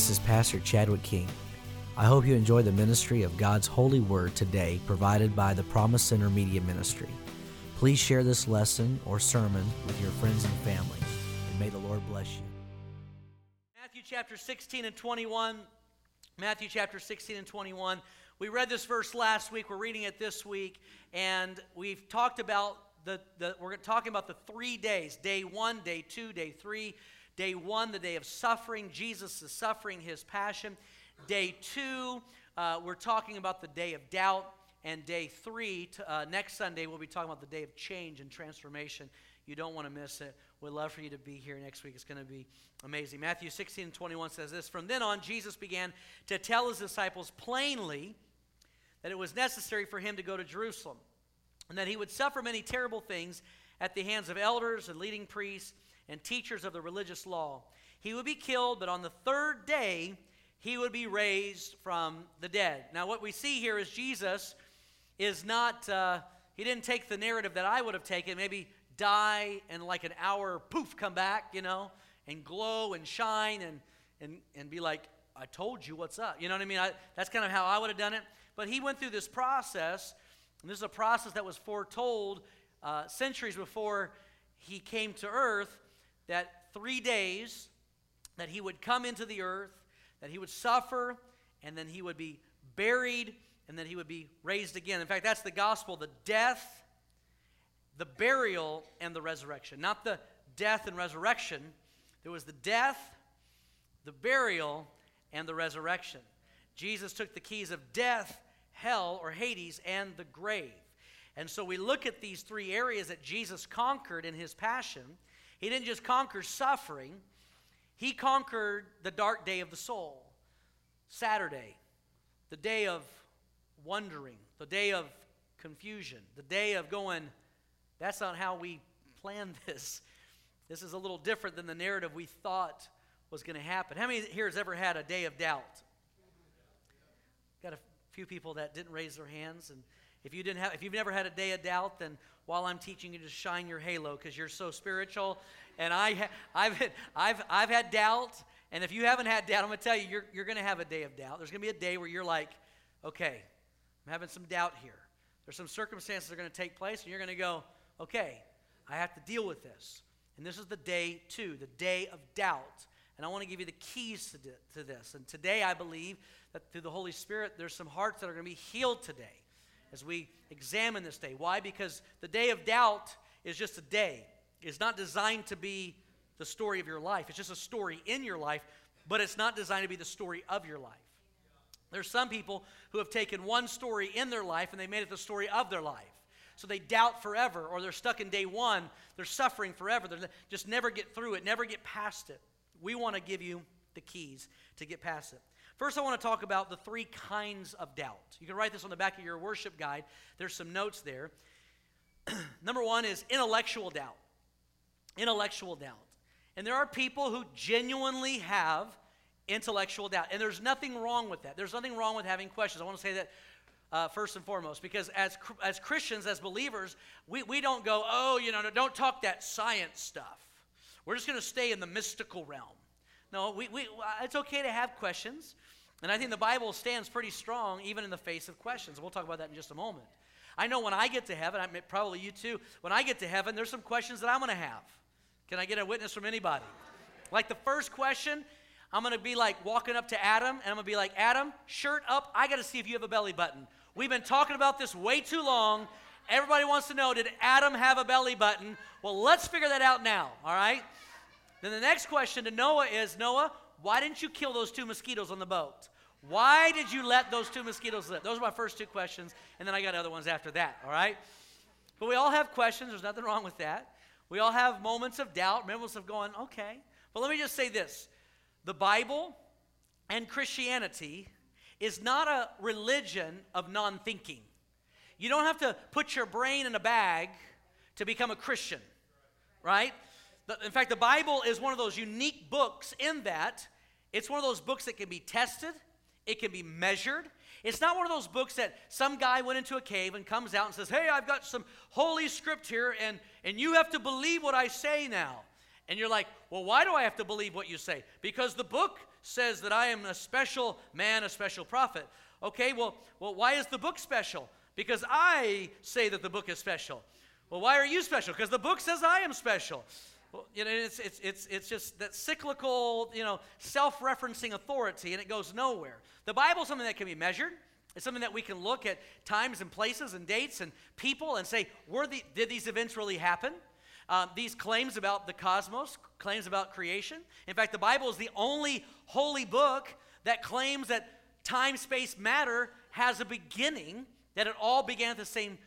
This is Pastor Chadwick King. I hope you enjoy the ministry of God's holy word today, provided by the Promise Center Media Ministry. Please share this lesson or sermon with your friends and family, and may the Lord bless you. Matthew chapter 16 and 21. Matthew chapter 16 and 21. We read this verse last week. We're reading it this week. And we've talked about the, the we're talking about the three days day one, day two, day three. Day one, the day of suffering. Jesus is suffering his passion. Day two, uh, we're talking about the day of doubt. And day three, uh, next Sunday, we'll be talking about the day of change and transformation. You don't want to miss it. We'd love for you to be here next week. It's going to be amazing. Matthew 16 and 21 says this From then on, Jesus began to tell his disciples plainly that it was necessary for him to go to Jerusalem and that he would suffer many terrible things at the hands of elders and leading priests and teachers of the religious law. He would be killed, but on the third day, he would be raised from the dead. Now, what we see here is Jesus is not, uh, he didn't take the narrative that I would have taken, maybe die and like an hour, poof, come back, you know, and glow and shine and, and, and be like, I told you what's up. You know what I mean? I, that's kind of how I would have done it. But he went through this process, and this is a process that was foretold uh, centuries before he came to earth that three days that he would come into the earth, that he would suffer, and then he would be buried, and then he would be raised again. In fact, that's the gospel the death, the burial, and the resurrection. Not the death and resurrection, there was the death, the burial, and the resurrection. Jesus took the keys of death, hell, or Hades, and the grave. And so we look at these three areas that Jesus conquered in his passion he didn't just conquer suffering, he conquered the dark day of the soul. Saturday, the day of wondering, the day of confusion, the day of going, that's not how we planned this. This is a little different than the narrative we thought was going to happen. How many here has ever had a day of doubt? Got a few people that didn't raise their hands and if you didn't have if you've never had a day of doubt then while I'm teaching you to shine your halo because you're so spiritual. And I ha- I've, I've, I've had doubt. And if you haven't had doubt, I'm going to tell you, you're, you're going to have a day of doubt. There's going to be a day where you're like, okay, I'm having some doubt here. There's some circumstances that are going to take place, and you're going to go, okay, I have to deal with this. And this is the day two, the day of doubt. And I want to give you the keys to, to this. And today, I believe that through the Holy Spirit, there's some hearts that are going to be healed today as we examine this day. Why? Because the day of doubt is just a day. It's not designed to be the story of your life. It's just a story in your life, but it's not designed to be the story of your life. There's some people who have taken one story in their life and they made it the story of their life. So they doubt forever, or they're stuck in day one, they're suffering forever. They just never get through it, never get past it. We want to give you the keys to get past it. First, I want to talk about the three kinds of doubt. You can write this on the back of your worship guide. There's some notes there. Number one is intellectual doubt. Intellectual doubt. And there are people who genuinely have intellectual doubt. And there's nothing wrong with that. There's nothing wrong with having questions. I want to say that uh, first and foremost, because as, as Christians, as believers, we, we don't go, oh, you know, don't talk that science stuff. We're just going to stay in the mystical realm. No, we, we, uh, it's okay to have questions. And I think the Bible stands pretty strong even in the face of questions. We'll talk about that in just a moment. I know when I get to heaven, I mean, probably you too, when I get to heaven, there's some questions that I'm going to have. Can I get a witness from anybody? Like the first question, I'm going to be like walking up to Adam, and I'm going to be like, Adam, shirt up. I got to see if you have a belly button. We've been talking about this way too long. Everybody wants to know, did Adam have a belly button? Well, let's figure that out now, all right? Then the next question to Noah is Noah, why didn't you kill those two mosquitoes on the boat? Why did you let those two mosquitoes live? Those are my first two questions, and then I got other ones after that, all right? But we all have questions. There's nothing wrong with that. We all have moments of doubt, moments of going, okay. But let me just say this the Bible and Christianity is not a religion of non thinking. You don't have to put your brain in a bag to become a Christian, right? In fact, the Bible is one of those unique books in that it's one of those books that can be tested, it can be measured. It's not one of those books that some guy went into a cave and comes out and says, Hey, I've got some holy script here, and, and you have to believe what I say now. And you're like, Well, why do I have to believe what you say? Because the book says that I am a special man, a special prophet. Okay, well, well, why is the book special? Because I say that the book is special. Well, why are you special? Because the book says I am special. Well, you know, it's, it's, it's, it's just that cyclical, you know, self referencing authority, and it goes nowhere. The Bible is something that can be measured. It's something that we can look at times and places and dates and people and say, were the, did these events really happen? Um, these claims about the cosmos, claims about creation. In fact, the Bible is the only holy book that claims that time, space, matter has a beginning, that it all began at the same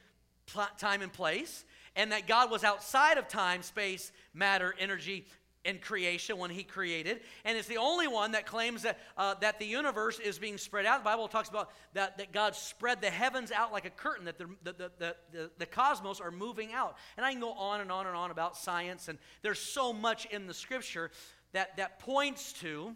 time and place, and that God was outside of time, space, matter, energy, and creation when he created and it's the only one that claims that, uh, that the universe is being spread out. The bible talks about that, that god spread the heavens out like a curtain that the, the, the, the, the cosmos are moving out. And i can go on and on and on about science and there's so much in the scripture that, that points to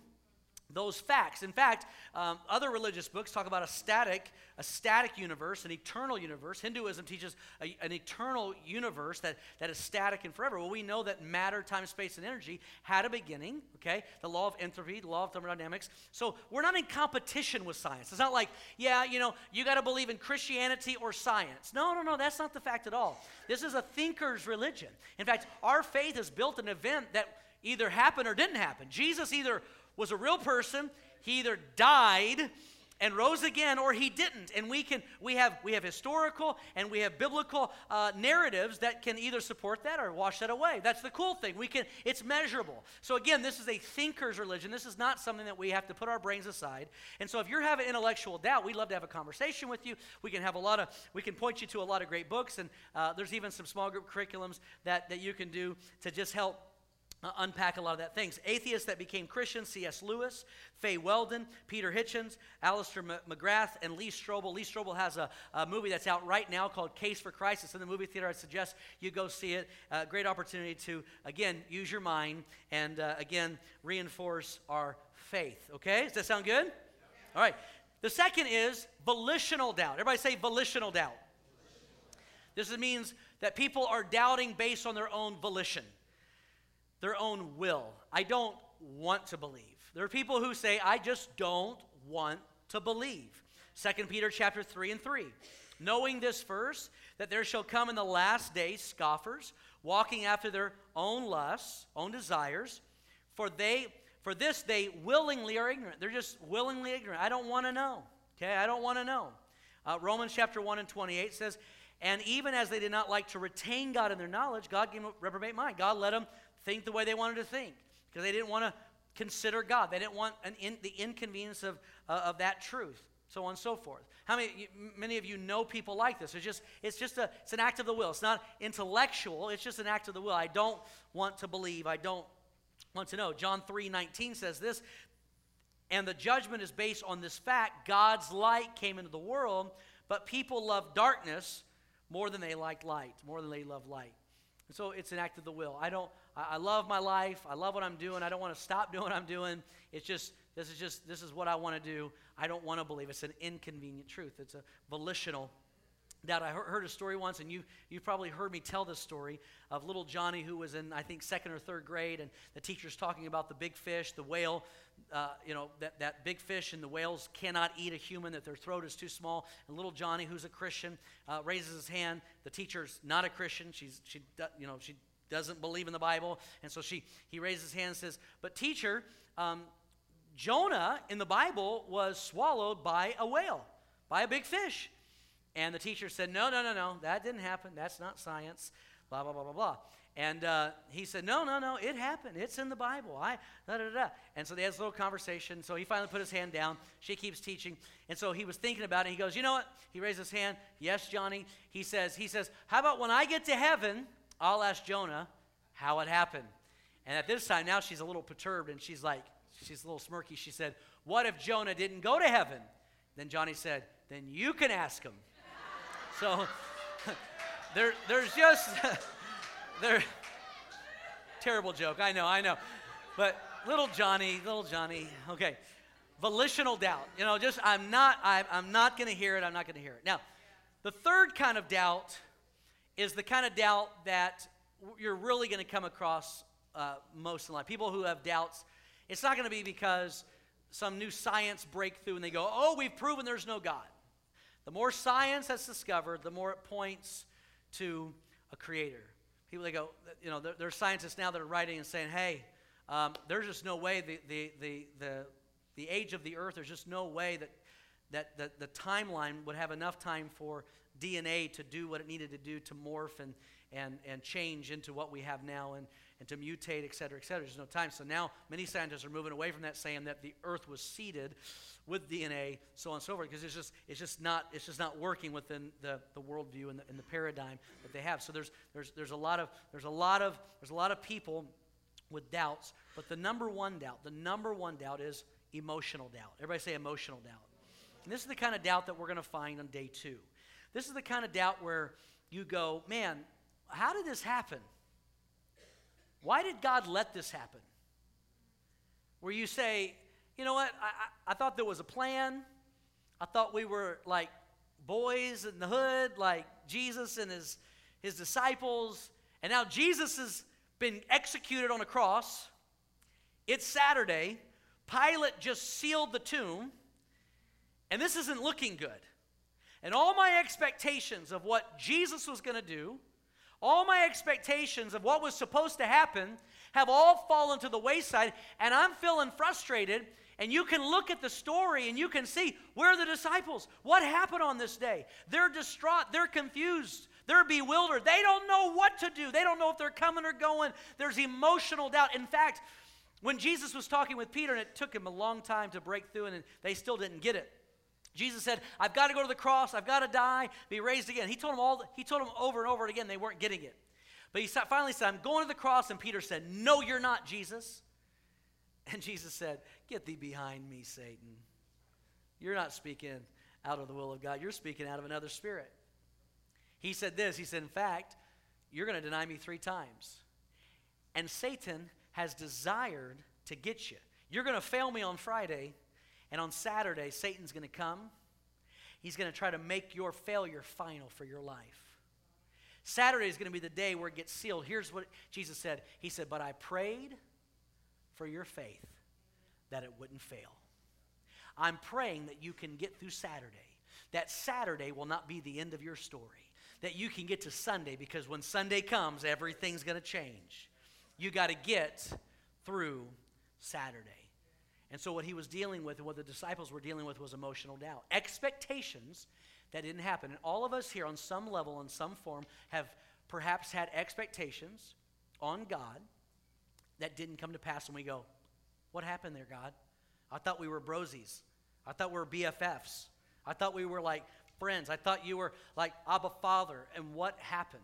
those facts. In fact, um, other religious books talk about a static, a static universe, an eternal universe. Hinduism teaches a, an eternal universe that, that is static and forever. Well, we know that matter, time, space, and energy had a beginning, okay? The law of entropy, the law of thermodynamics. So we're not in competition with science. It's not like, yeah, you know, you got to believe in Christianity or science. No, no, no, that's not the fact at all. This is a thinker's religion. In fact, our faith is built an event that either happened or didn't happen. Jesus either was a real person. He either died and rose again or he didn't. And we can we have we have historical and we have biblical uh, narratives that can either support that or wash that away. That's the cool thing. We can it's measurable. So again this is a thinker's religion. This is not something that we have to put our brains aside. And so if you're having intellectual doubt we'd love to have a conversation with you. We can have a lot of we can point you to a lot of great books. And uh, there's even some small group curriculums that that you can do to just help uh, unpack a lot of that things. Atheists that became Christians, C.S. Lewis, Fay Weldon, Peter Hitchens, Alister McGrath, and Lee Strobel. Lee Strobel has a, a, movie that's out right now called Case for Christ. It's in the movie theater. I suggest you go see it. Uh, great opportunity to, again, use your mind and, uh, again, reinforce our faith. Okay? Does that sound good? All right. The second is volitional doubt. Everybody say volitional doubt. This means that people are doubting based on their own volition their own will. I don't want to believe. There are people who say, I just don't want to believe. 2 Peter chapter 3 and 3. Knowing this first, that there shall come in the last days scoffers, walking after their own lusts, own desires, for they for this they willingly are ignorant. They're just willingly ignorant. I don't want to know. Okay, I don't want to know. Uh, Romans chapter 1 and 28 says, And even as they did not like to retain God in their knowledge, God gave them a reprobate mind. God let them think the way they wanted to think because they didn't want to consider God. They didn't want in, the inconvenience of, uh, of that truth, so on and so forth. How many, many of you know people like this? It's just, it's just a, it's an act of the will. It's not intellectual. It's just an act of the will. I don't want to believe. I don't want to know. John 3 19 says this, and the judgment is based on this fact God's light came into the world, but people love darkness more than they like light, more than they love light. And so it's an act of the will. I don't, I, I love my life. I love what I'm doing. I don't want to stop doing what I'm doing. It's just, this is just, this is what I want to do. I don't want to believe. It's an inconvenient truth. It's a volitional doubt. I heard a story once, and you, you've probably heard me tell this story of little Johnny who was in, I think, second or third grade, and the teacher's talking about the big fish, the whale, uh, you know, that, that big fish and the whales cannot eat a human, that their throat is too small. And little Johnny, who's a Christian, uh, raises his hand. The teacher's not a Christian. She's, she, you know, she doesn't believe in the Bible. And so she, he raises his hand and says, But teacher, um, Jonah in the Bible was swallowed by a whale, by a big fish. And the teacher said, No, no, no, no, that didn't happen. That's not science. Blah, blah, blah, blah, blah. And uh, he said, No, no, no, it happened. It's in the Bible. I, da, da, da. And so they had this little conversation. So he finally put his hand down. She keeps teaching. And so he was thinking about it. He goes, You know what? He raised his hand. Yes, Johnny. He says, he says, How about when I get to heaven, I'll ask Jonah how it happened. And at this time, now she's a little perturbed and she's like, she's a little smirky. She said, What if Jonah didn't go to heaven? Then Johnny said, Then you can ask him. so there, there's just, there, terrible joke. I know, I know. But little Johnny, little Johnny, okay. Volitional doubt. You know, just, I'm not, I'm, I'm not going to hear it. I'm not going to hear it. Now, the third kind of doubt is the kind of doubt that you're really going to come across uh, most in life. People who have doubts, it's not going to be because some new science breakthrough and they go, oh, we've proven there's no God. The more science has discovered, the more it points to a creator. People, they go, you know, there, there are scientists now that are writing and saying, hey, um, there's just no way the, the, the, the, the age of the earth, there's just no way that, that, that the timeline would have enough time for DNA to do what it needed to do to morph and, and, and change into what we have now and, and to mutate, et cetera, et cetera. There's no time. So now many scientists are moving away from that, saying that the earth was seeded with DNA, so on and so forth, because it's just, it's just, not, it's just not working within the, the worldview and the, and the paradigm that they have. So there's, there's, there's, a lot of, there's, a lot of, there's a lot of people with doubts, but the number one doubt, the number one doubt is emotional doubt. Everybody say emotional doubt. And this is the kind of doubt that we're going to find on day two. This is the kind of doubt where you go, man, how did this happen? Why did God let this happen? Where you say, you know what, I, I, I thought there was a plan. I thought we were like boys in the hood, like Jesus and his, his disciples. And now Jesus has been executed on a cross. It's Saturday. Pilate just sealed the tomb. And this isn't looking good. And all my expectations of what Jesus was going to do, all my expectations of what was supposed to happen, have all fallen to the wayside. And I'm feeling frustrated and you can look at the story and you can see where the disciples? What happened on this day? They're distraught, they're confused, they're bewildered. They don't know what to do. They don't know if they're coming or going. There's emotional doubt. In fact, when Jesus was talking with Peter, and it took him a long time to break through, and they still didn't get it. Jesus said, I've got to go to the cross, I've got to die, be raised again. He told them all he told them over and over again they weren't getting it. But he finally said, I'm going to the cross, and Peter said, No, you're not, Jesus. And Jesus said, Get thee behind me, Satan. You're not speaking out of the will of God, you're speaking out of another spirit. He said this He said, In fact, you're going to deny me three times. And Satan has desired to get you. You're going to fail me on Friday, and on Saturday, Satan's going to come. He's going to try to make your failure final for your life. Saturday is going to be the day where it gets sealed. Here's what Jesus said He said, But I prayed for your faith that it wouldn't fail. I'm praying that you can get through Saturday. That Saturday will not be the end of your story. That you can get to Sunday because when Sunday comes, everything's going to change. You got to get through Saturday. And so, what he was dealing with and what the disciples were dealing with was emotional doubt. Expectations that didn't happen. And all of us here, on some level, in some form, have perhaps had expectations on God that didn't come to pass, and we go, What happened there, God? I thought we were brosies. I thought we were BFFs. I thought we were like friends. I thought you were like Abba Father. And what happened?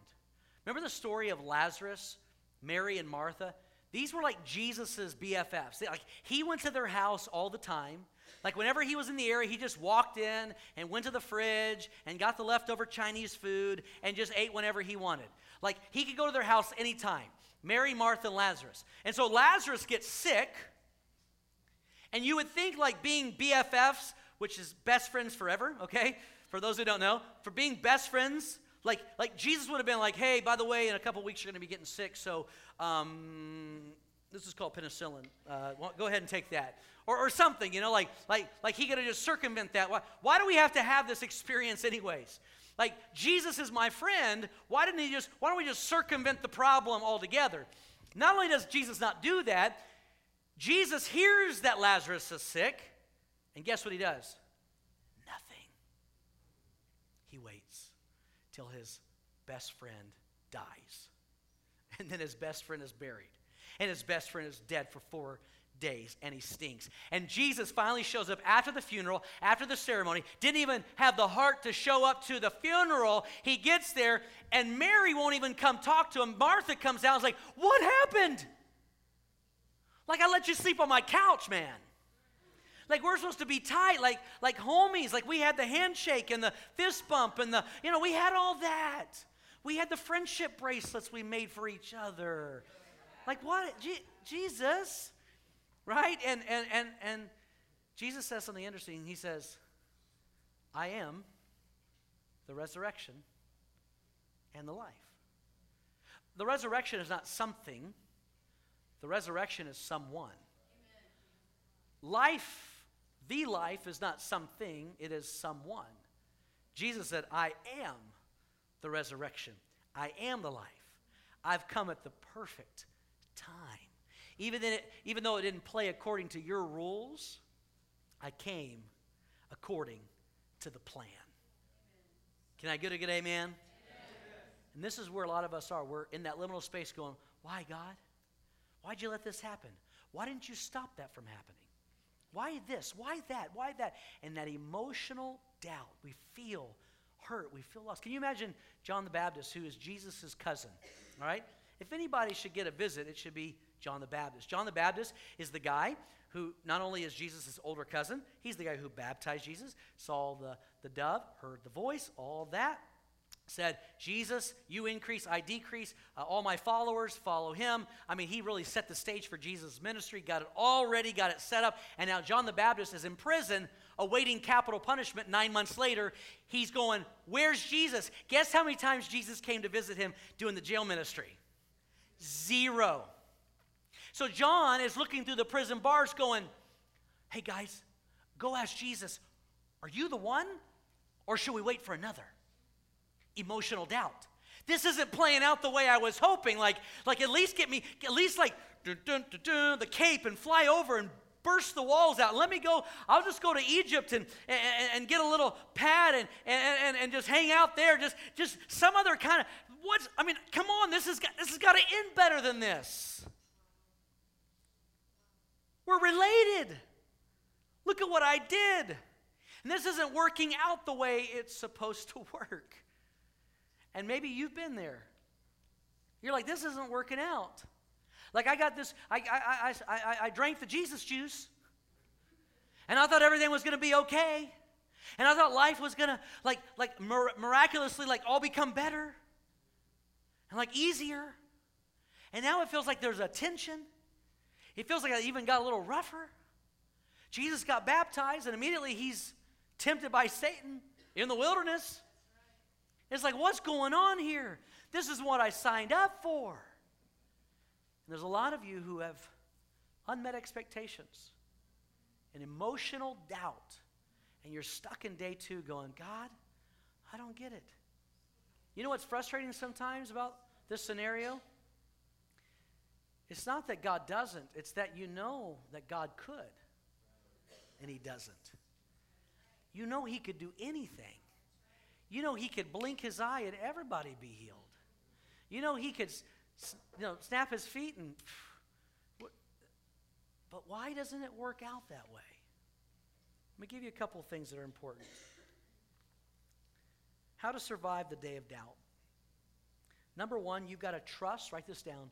Remember the story of Lazarus, Mary, and Martha? These were like Jesus's BFFs. Like he went to their house all the time. Like whenever he was in the area, he just walked in and went to the fridge and got the leftover Chinese food and just ate whenever he wanted. Like he could go to their house anytime. Mary, Martha, and Lazarus. And so Lazarus gets sick, and you would think, like being BFFs, which is best friends forever, okay? For those who don't know, for being best friends, like, like Jesus would have been like, hey, by the way, in a couple weeks you're going to be getting sick, so um, this is called penicillin. Uh, go ahead and take that. Or, or something, you know, like, like, like he could have just circumvent that. Why, why do we have to have this experience anyways? Like, Jesus is my friend. Why didn't he just, why don't we just circumvent the problem altogether? Not only does Jesus not do that, Jesus hears that Lazarus is sick, and guess what he does? Nothing. He waits till his best friend dies. And then his best friend is buried. And his best friend is dead for four days and he stinks. And Jesus finally shows up after the funeral, after the ceremony, didn't even have the heart to show up to the funeral. He gets there and Mary won't even come talk to him. Martha comes out and is like, What happened? Like I let you sleep on my couch, man. Like we're supposed to be tight, like like homies. Like we had the handshake and the fist bump and the, you know, we had all that. We had the friendship bracelets we made for each other. Like what? Je- Jesus? Right? And, and, and, and Jesus says something interesting. He says, I am the resurrection and the life. The resurrection is not something, the resurrection is someone. Life The life is not something, it is someone. Jesus said, I am the resurrection, I am the life. I've come at the perfect time. Even, it, even though it didn't play according to your rules, I came according to the plan. Can I get a good amen? amen? And this is where a lot of us are. We're in that liminal space going, Why, God? Why'd you let this happen? Why didn't you stop that from happening? Why this? Why that? Why that? And that emotional doubt. We feel hurt. We feel lost. Can you imagine John the Baptist, who is Jesus' cousin? All right? If anybody should get a visit, it should be John the Baptist. John the Baptist is the guy who not only is Jesus' older cousin, he's the guy who baptized Jesus, saw the, the dove, heard the voice, all that said, Jesus, you increase, I decrease. Uh, all my followers follow him. I mean, he really set the stage for Jesus' ministry, got it all ready, got it set up. And now John the Baptist is in prison awaiting capital punishment. Nine months later, he's going, Where's Jesus? Guess how many times Jesus came to visit him doing the jail ministry? Zero. So John is looking through the prison bars going, Hey guys, go ask Jesus, Are you the one? Or should we wait for another? Emotional doubt. This isn't playing out the way I was hoping. Like, like at least get me, at least like dun, dun, dun, the cape and fly over and burst the walls out. Let me go. I'll just go to Egypt and, and, and get a little pad and, and, and just hang out there. Just, just some other kind of, what's, I mean, come on, this, is, this has got to end better than this. We're related. Look at what I did. And this isn't working out the way it's supposed to work. And maybe you've been there. You're like, this isn't working out. Like I got this, I, I, I, I, I drank the Jesus juice, and I thought everything was going to be okay. And I thought life was going to, like, like miraculously, like all become better and like easier. And now it feels like there's a tension. It feels like I even got a little rougher. Jesus got baptized, and immediately he's tempted by Satan in the wilderness. It's like, what's going on here? This is what I signed up for. And there's a lot of you who have unmet expectations and emotional doubt. And you're stuck in day two going, God, I don't get it. You know what's frustrating sometimes about this scenario? It's not that God doesn't, it's that you know that God could, and He doesn't. You know He could do anything. You know, he could blink his eye and everybody be healed. You know, he could you know, snap his feet and. But why doesn't it work out that way? Let me give you a couple of things that are important. How to survive the day of doubt. Number one, you've got to trust, write this down,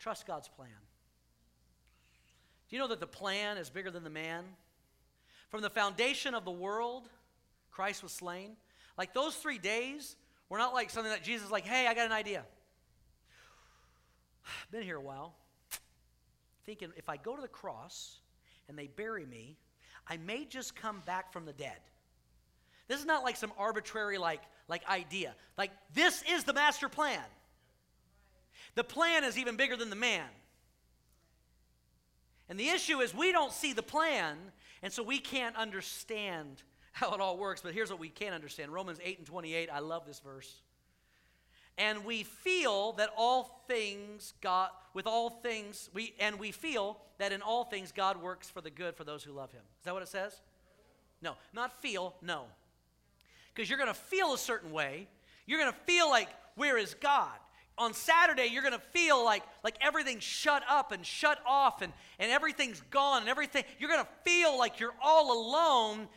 trust God's plan. Do you know that the plan is bigger than the man? From the foundation of the world, Christ was slain. Like those three days were not like something that Jesus like, hey, I got an idea. Been here a while, thinking if I go to the cross and they bury me, I may just come back from the dead. This is not like some arbitrary like, like idea. Like this is the master plan. The plan is even bigger than the man. And the issue is we don't see the plan, and so we can't understand how it all works, but here's what we can understand Romans 8 and 28. I love this verse. And we feel that all things God, with all things, we, and we feel that in all things God works for the good for those who love Him. Is that what it says? No, not feel, no. Because you're going to feel a certain way. You're going to feel like, where is God? on Saturday, you're going to feel like, like everything's shut up and shut off and, and everything's gone and everything. You're going to feel like you're all alone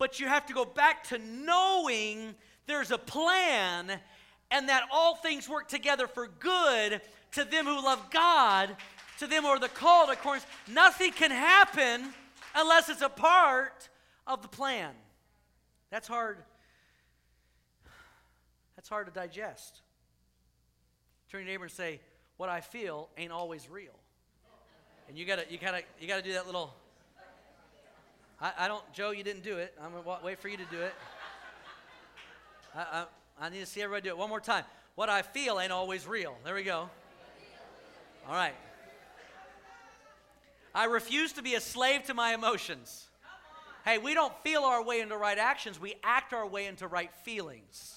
but you have to go back to knowing there's a plan and that all things work together for good to them who love God, to them who are the called according. Nothing can happen unless it's a part of the plan. That's hard. That's hard to digest. Turn your neighbor and say, "What I feel ain't always real." And you gotta, you gotta, you gotta do that little I, I don't, Joe, you didn't do it. I'm going to wait for you to do it. I, I, I need to see everybody do it one more time. What I feel ain't always real. There we go. All right. I refuse to be a slave to my emotions. Hey, we don't feel our way into right actions, we act our way into right feelings.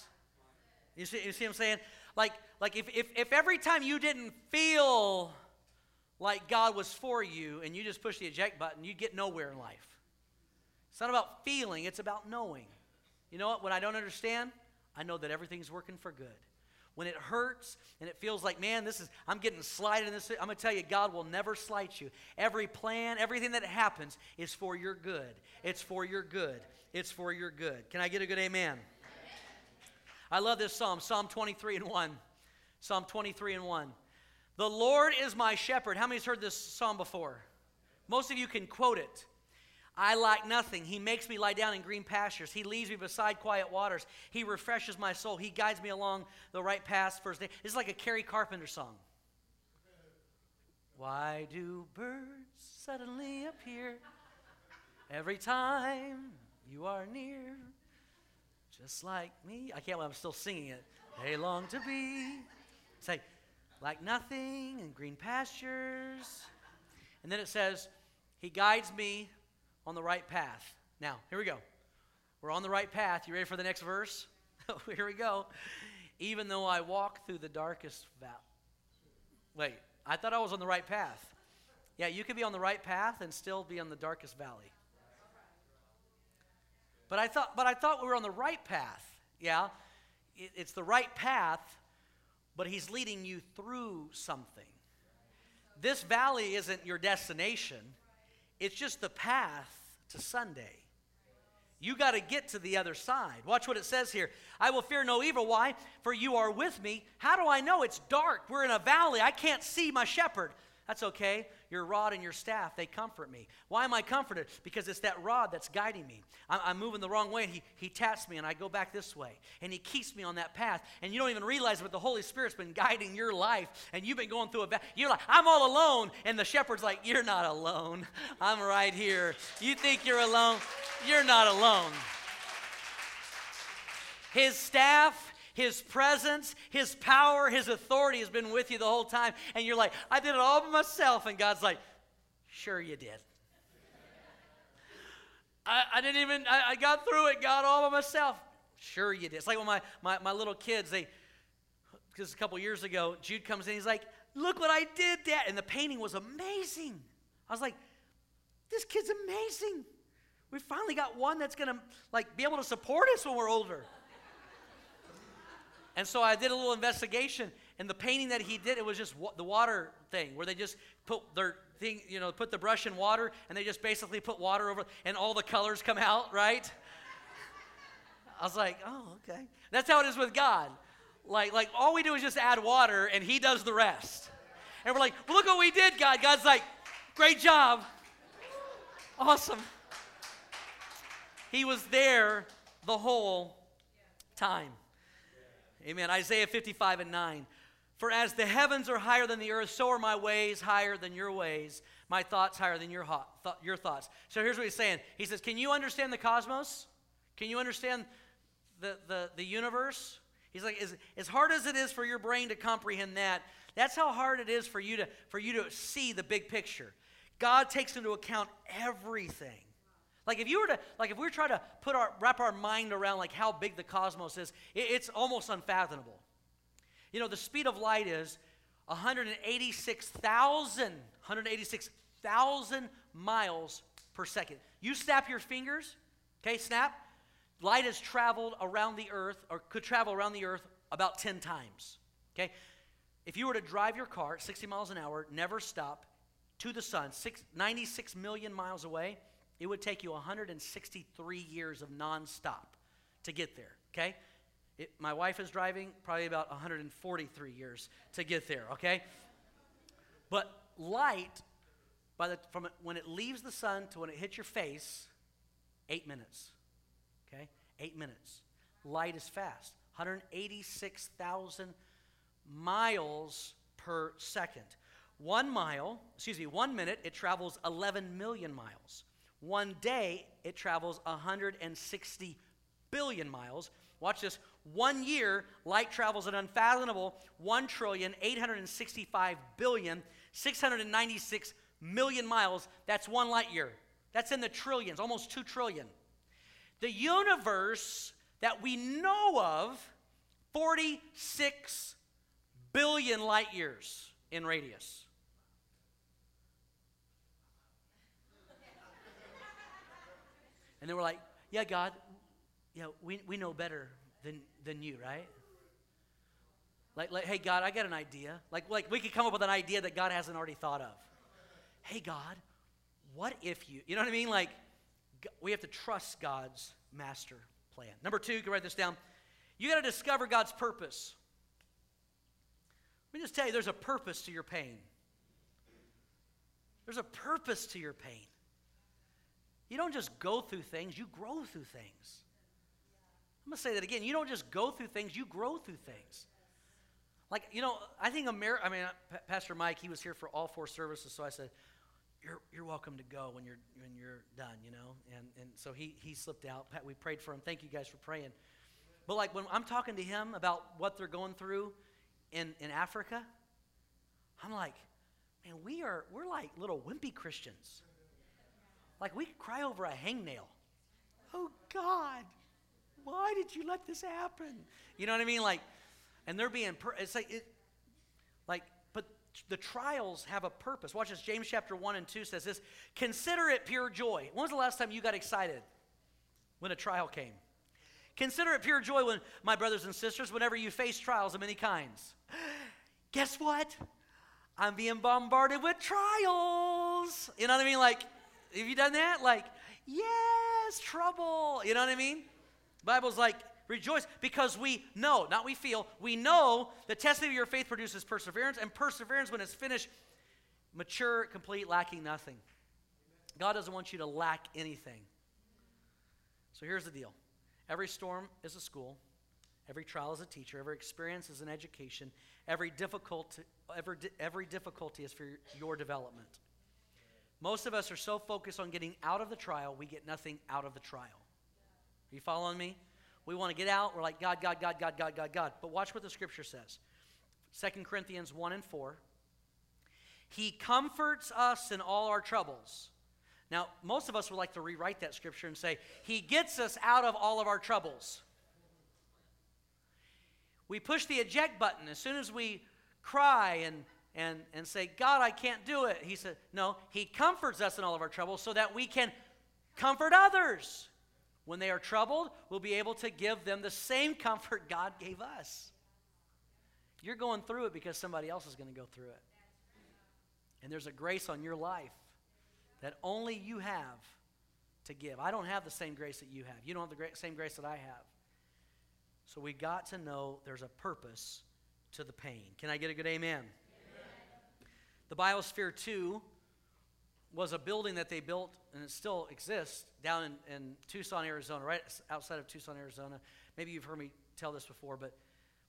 You see, you see what I'm saying? Like, like if, if, if every time you didn't feel like God was for you and you just push the eject button, you'd get nowhere in life. It's not about feeling, it's about knowing. You know what? When I don't understand, I know that everything's working for good. When it hurts and it feels like, man, this is, I'm getting slighted in this, I'm going to tell you, God will never slight you. Every plan, everything that happens is for your good. It's for your good. It's for your good. Can I get a good amen? I love this psalm, Psalm 23 and 1. Psalm 23 and 1. The Lord is my shepherd. How many many's heard this psalm before? Most of you can quote it. I lack nothing. He makes me lie down in green pastures. He leads me beside quiet waters. He refreshes my soul. He guides me along the right path for his name. It's like a Karen Carpenter song. Why do birds suddenly appear every time you are near? Just like me. I can't I'm still singing it. They long to be. Say, like nothing in green pastures. And then it says, He guides me on the right path. Now, here we go. We're on the right path. You ready for the next verse? here we go. Even though I walk through the darkest valley. Wait, I thought I was on the right path. Yeah, you could be on the right path and still be on the darkest valley. But I thought, but I thought we were on the right path. Yeah, it, it's the right path, but He's leading you through something. This valley isn't your destination. It's just the path to Sunday. You got to get to the other side. Watch what it says here. I will fear no evil. Why? For you are with me. How do I know? It's dark. We're in a valley. I can't see my shepherd. That's okay. Your rod and your staff, they comfort me. Why am I comforted? Because it's that rod that's guiding me. I'm, I'm, moving the wrong way, and he, he taps me, and I go back this way. And He keeps me on that path. And you don't even realize but the Holy Spirit's been guiding your life, and you've been going through a va- You're like, I'm all alone. And the shepherd's like, You're not alone. I'm right here. You think you're alone? You're not alone. His staff, his presence, His power, His authority has been with you the whole time. And you're like, I did it all by myself. And God's like, Sure, you did. I, I didn't even, I, I, got through it, God, all by myself. Sure, you did. It's like when my, my, my little kids, they, because a couple years ago, Jude comes in, he's like, Look what I did, Dad. And the painting was amazing. I was like, This kid's amazing. We finally got one that's going to like be able to support us when we're older. And so I did a little investigation, and the painting that he did, it was just wa- the water thing, where they just put their thing, you know, put the brush in water, and they just basically put water over, and all the colors come out, right? I was like, oh, okay. That's how it is with God. Like, like all we do is just add water, and He does the rest. And we're like, well, look what we did, God. God's like, great job. Awesome. He was there the whole time. Amen. Isaiah 55 and 9. For as the heavens are higher than the earth, so are my ways higher than your ways, my thoughts higher than your, th- your thoughts. So here's what he's saying He says, Can you understand the cosmos? Can you understand the, the, the universe? He's like, as, as hard as it is for your brain to comprehend that, that's how hard it is for you to, for you to see the big picture. God takes into account everything. Like if you were to, like if we were trying to put our, wrap our mind around like how big the cosmos is, it, it's almost unfathomable. You know, the speed of light is 186,000, 186,000 miles per second. You snap your fingers, okay, snap. Light has traveled around the earth, or could travel around the earth about 10 times, okay? If you were to drive your car 60 miles an hour, never stop, to the sun, six, 96 million miles away, it would take you 163 years of nonstop to get there, okay? It, my wife is driving probably about 143 years to get there, okay? But light, by the, from it, when it leaves the sun to when it hits your face, eight minutes, okay? Eight minutes. Light is fast. 186,000 miles per second. One mile, excuse me, one minute, it travels 11 million miles. One day, it travels 160 billion miles. Watch this. One year, light travels an unfathomable 1 trillion, 865 billion, 696 million miles. That's one light year. That's in the trillions, almost 2 trillion. The universe that we know of, 46 billion light years in radius. And they were like, Yeah, God, yeah, we, we know better than, than you, right? Like, like, hey, God, I got an idea. Like, like, we could come up with an idea that God hasn't already thought of. Hey, God, what if you, you know what I mean? Like, we have to trust God's master plan. Number two, you can write this down. You got to discover God's purpose. Let me just tell you, there's a purpose to your pain. There's a purpose to your pain. You don't just go through things, you grow through things. I'm going to say that again. You don't just go through things, you grow through things. Like, you know, I think America, I mean, Pastor Mike, he was here for all four services, so I said, you're, you're welcome to go when you're, when you're done, you know? And, and so he, he slipped out. We prayed for him. Thank you guys for praying. But like when I'm talking to him about what they're going through in, in Africa, I'm like, man, we are, we're like little wimpy Christians. Like we cry over a hangnail. Oh God, why did you let this happen? You know what I mean? Like, and they're being, per- it's like, it, like, but the trials have a purpose. Watch this. James chapter 1 and 2 says this Consider it pure joy. When was the last time you got excited when a trial came? Consider it pure joy when, my brothers and sisters, whenever you face trials of many kinds. Guess what? I'm being bombarded with trials. You know what I mean? Like, have you done that? Like, yes, trouble. You know what I mean? Bible's like, rejoice because we know, not we feel, we know the testing of your faith produces perseverance, and perseverance, when it's finished, mature, complete, lacking nothing. God doesn't want you to lack anything. So here's the deal every storm is a school, every trial is a teacher, every experience is an education, every difficulty, every, every difficulty is for your development. Most of us are so focused on getting out of the trial, we get nothing out of the trial. Are you following me? We want to get out. We're like, God, God, God, God, God, God, God. But watch what the scripture says 2 Corinthians 1 and 4. He comforts us in all our troubles. Now, most of us would like to rewrite that scripture and say, He gets us out of all of our troubles. We push the eject button as soon as we cry and, and, and say, God, I can't do it. He said, No, He comforts us in all of our troubles so that we can comfort others. When they are troubled, we'll be able to give them the same comfort God gave us. You're going through it because somebody else is going to go through it. And there's a grace on your life that only you have to give. I don't have the same grace that you have. You don't have the same grace that I have. So we got to know there's a purpose to the pain. Can I get a good amen? The Biosphere 2 was a building that they built, and it still exists, down in, in Tucson, Arizona, right outside of Tucson, Arizona. Maybe you've heard me tell this before, but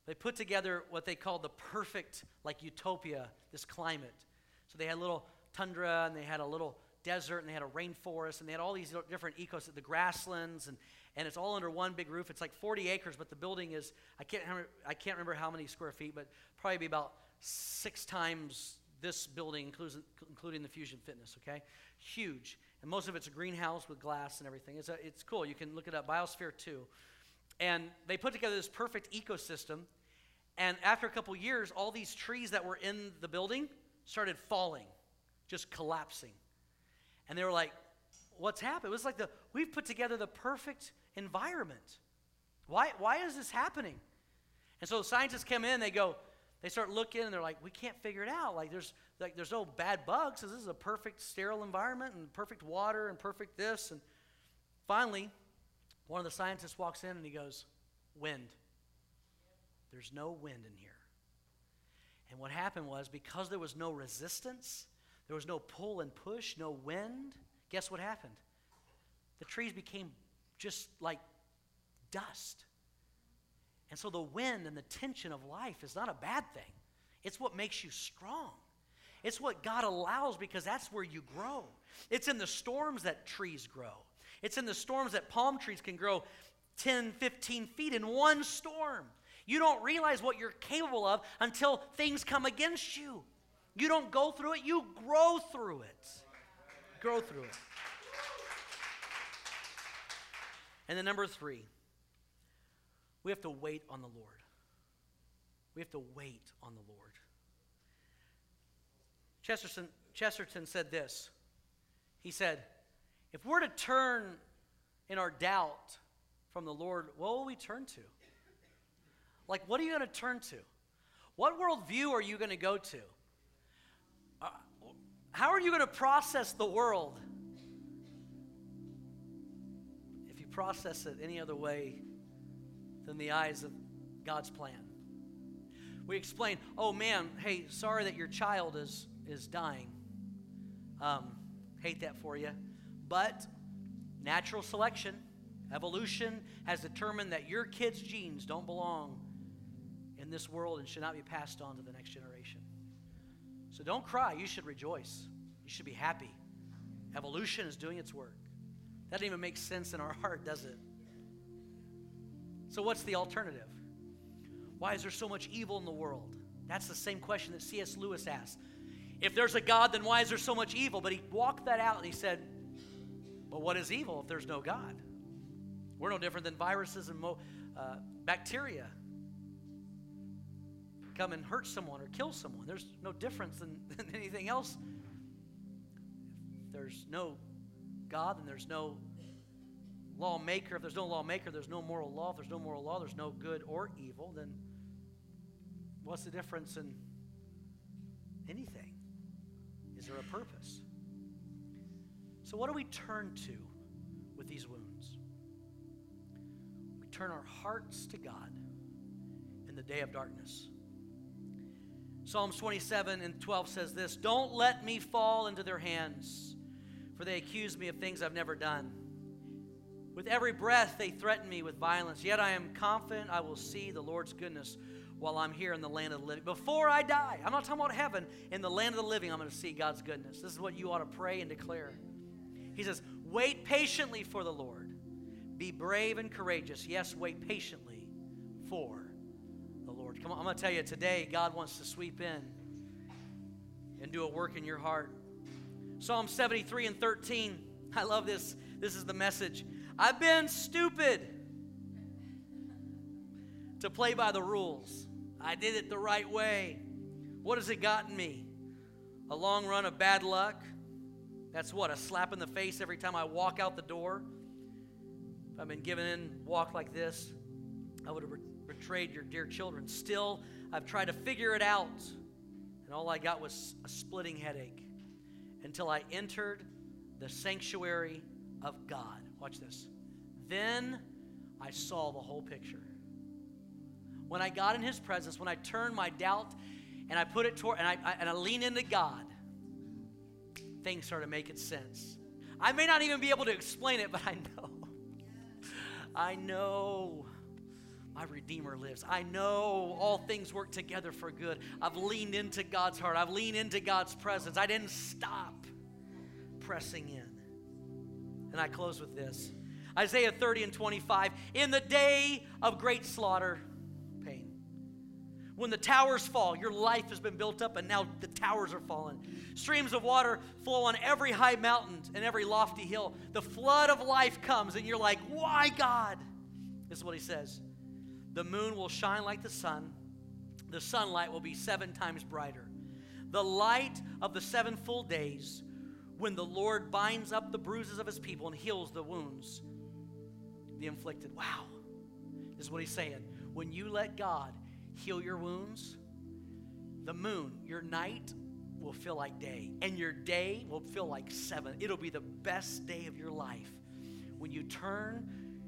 they put together what they called the perfect, like utopia, this climate. So they had a little tundra, and they had a little desert, and they had a rainforest, and they had all these different ecosystems, the grasslands, and, and it's all under one big roof. It's like 40 acres, but the building is, I can't, remember, I can't remember how many square feet, but probably be about six times this building, including the Fusion Fitness, okay? Huge. And most of it's a greenhouse with glass and everything. It's, a, it's cool. You can look it up, Biosphere 2. And they put together this perfect ecosystem. And after a couple years, all these trees that were in the building started falling, just collapsing. And they were like, what's happened? It was like the we've put together the perfect environment. Why, why is this happening? And so the scientists come in, they go, they start looking and they're like, we can't figure it out. Like there's like there's no bad bugs. So this is a perfect sterile environment and perfect water and perfect this. And finally, one of the scientists walks in and he goes, Wind. There's no wind in here. And what happened was because there was no resistance, there was no pull and push, no wind, guess what happened? The trees became just like dust. And so the wind and the tension of life is not a bad thing. It's what makes you strong. It's what God allows because that's where you grow. It's in the storms that trees grow. It's in the storms that palm trees can grow 10, 15 feet in one storm. You don't realize what you're capable of until things come against you. You don't go through it, you grow through it. Grow through it. And then number three, we have to wait on the Lord. We have to wait on the Lord. Chesterton, Chesterton said this. He said, If we're to turn in our doubt from the Lord, what will we turn to? Like, what are you going to turn to? What worldview are you going to go to? Uh, how are you going to process the world? If you process it any other way than the eyes of God's plan. We explain, oh man, hey, sorry that your child is, is dying. Um, hate that for you. But natural selection, evolution has determined that your kid's genes don't belong in this world and should not be passed on to the next generation. So don't cry. You should rejoice. You should be happy. Evolution is doing its work. That doesn't even make sense in our heart, does it? So, what's the alternative? Why is there so much evil in the world? That's the same question that C.S. Lewis asked. If there's a God, then why is there so much evil? But he walked that out and he said, Well, what is evil if there's no God? We're no different than viruses and mo- uh, bacteria come and hurt someone or kill someone. There's no difference than, than anything else. If there's no God, then there's no lawmaker. If there's no lawmaker, there's no moral law. If there's no moral law, there's no good or evil. Then what's the difference in anything? Is there a purpose? So, what do we turn to with these wounds? We turn our hearts to God in the day of darkness. Psalms 27 and 12 says this Don't let me fall into their hands, for they accuse me of things I've never done. With every breath, they threaten me with violence. Yet I am confident I will see the Lord's goodness while I'm here in the land of the living. Before I die, I'm not talking about heaven, in the land of the living, I'm going to see God's goodness. This is what you ought to pray and declare. He says, Wait patiently for the Lord. Be brave and courageous. Yes, wait patiently for the Lord. Come on, I'm going to tell you today, God wants to sweep in and do a work in your heart. Psalm 73 and 13. I love this. This is the message. I've been stupid to play by the rules. I did it the right way. What has it gotten me? A long run of bad luck. That's what? A slap in the face every time I walk out the door. If I've been given in walk like this, I would have betrayed your dear children. Still, I've tried to figure it out, and all I got was a splitting headache until I entered the sanctuary of God. Watch this. Then I saw the whole picture. When I got in His presence, when I turned my doubt and I put it toward, and I, I and I lean into God, things started making sense. I may not even be able to explain it, but I know. I know my Redeemer lives. I know all things work together for good. I've leaned into God's heart, I've leaned into God's presence. I didn't stop pressing in. And I close with this Isaiah 30 and 25. In the day of great slaughter, pain. When the towers fall, your life has been built up and now the towers are falling. Streams of water flow on every high mountain and every lofty hill. The flood of life comes and you're like, why, God? This is what he says. The moon will shine like the sun. The sunlight will be seven times brighter. The light of the seven full days, when the Lord binds up the bruises of his people and heals the wounds, the inflicted. Wow. This is what he's saying. When you let God heal your wounds, the moon, your night, will feel like day, and your day will feel like seven. It'll be the best day of your life when you turn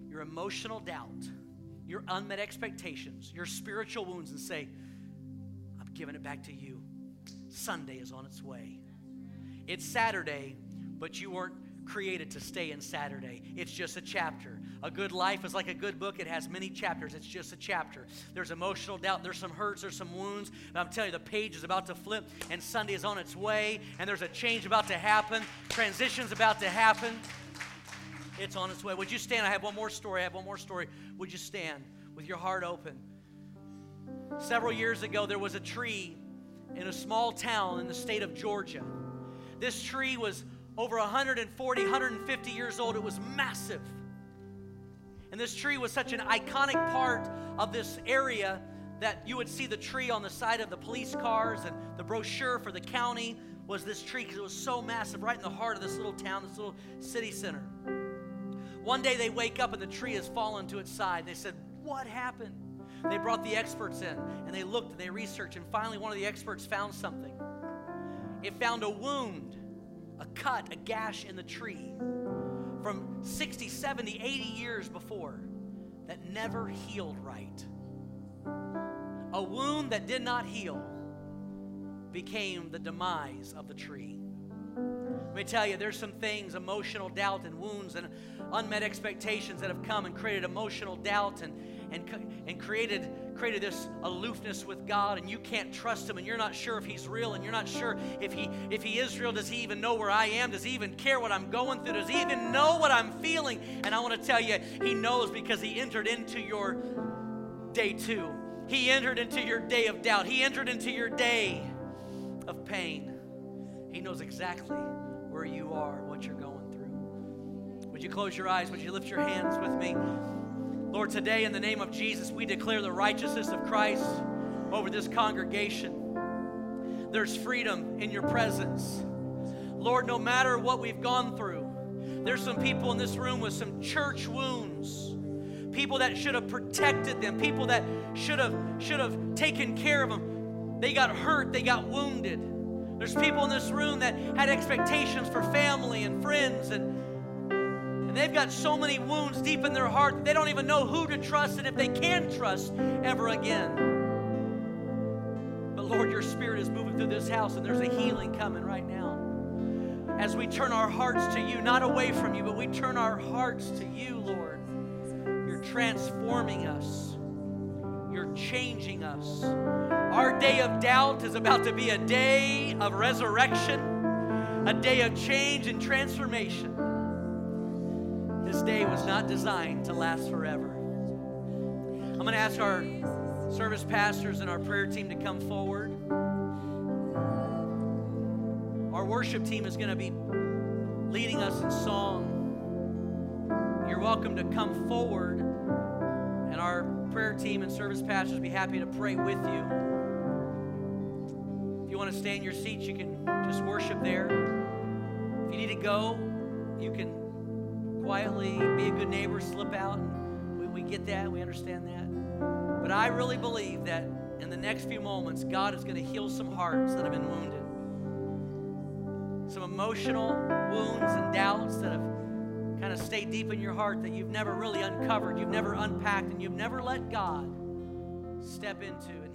your emotional doubt your unmet expectations, your spiritual wounds, and say, I'm giving it back to you. Sunday is on its way. It's Saturday, but you weren't created to stay in Saturday. It's just a chapter. A good life is like a good book, it has many chapters. It's just a chapter. There's emotional doubt, there's some hurts, there's some wounds. But I'm telling you, the page is about to flip, and Sunday is on its way, and there's a change about to happen. Transition's about to happen. It's on its way. Would you stand? I have one more story. I have one more story. Would you stand with your heart open? Several years ago, there was a tree in a small town in the state of Georgia. This tree was over 140, 150 years old. It was massive. And this tree was such an iconic part of this area that you would see the tree on the side of the police cars and the brochure for the county was this tree because it was so massive right in the heart of this little town, this little city center. One day they wake up and the tree has fallen to its side. They said, What happened? They brought the experts in and they looked and they researched, and finally one of the experts found something. It found a wound, a cut, a gash in the tree from 60, 70, 80 years before that never healed right. A wound that did not heal became the demise of the tree. Let me tell you, there's some things, emotional doubt and wounds and unmet expectations that have come and created emotional doubt and, and, and created, created this aloofness with God, and you can't trust Him, and you're not sure if He's real, and you're not sure if He, if he is real. Does He even know where I am? Does He even care what I'm going through? Does He even know what I'm feeling? And I want to tell you, He knows because He entered into your day two. He entered into your day of doubt. He entered into your day of pain. He knows exactly where you are, what you're going through. Would you close your eyes? Would you lift your hands with me? Lord, today in the name of Jesus, we declare the righteousness of Christ over this congregation. There's freedom in your presence. Lord, no matter what we've gone through, there's some people in this room with some church wounds. People that should have protected them, people that should have should have taken care of them they got hurt, they got wounded. There's people in this room that had expectations for family and friends, and, and they've got so many wounds deep in their heart that they don't even know who to trust and if they can trust ever again. But Lord, your spirit is moving through this house, and there's a healing coming right now. As we turn our hearts to you, not away from you, but we turn our hearts to you, Lord. You're transforming us. You're changing us. Our day of doubt is about to be a day of resurrection, a day of change and transformation. This day was not designed to last forever. I'm going to ask our service pastors and our prayer team to come forward. Our worship team is going to be leading us in song. You're welcome to come forward, and our prayer team and service pastors be happy to pray with you. If you want to stay in your seats, you can just worship there. If you need to go, you can quietly be a good neighbor, slip out. We, we get that, we understand that. But I really believe that in the next few moments, God is going to heal some hearts that have been wounded, some emotional wounds and doubts that have kind of stayed deep in your heart that you've never really uncovered, you've never unpacked, and you've never let God step into and.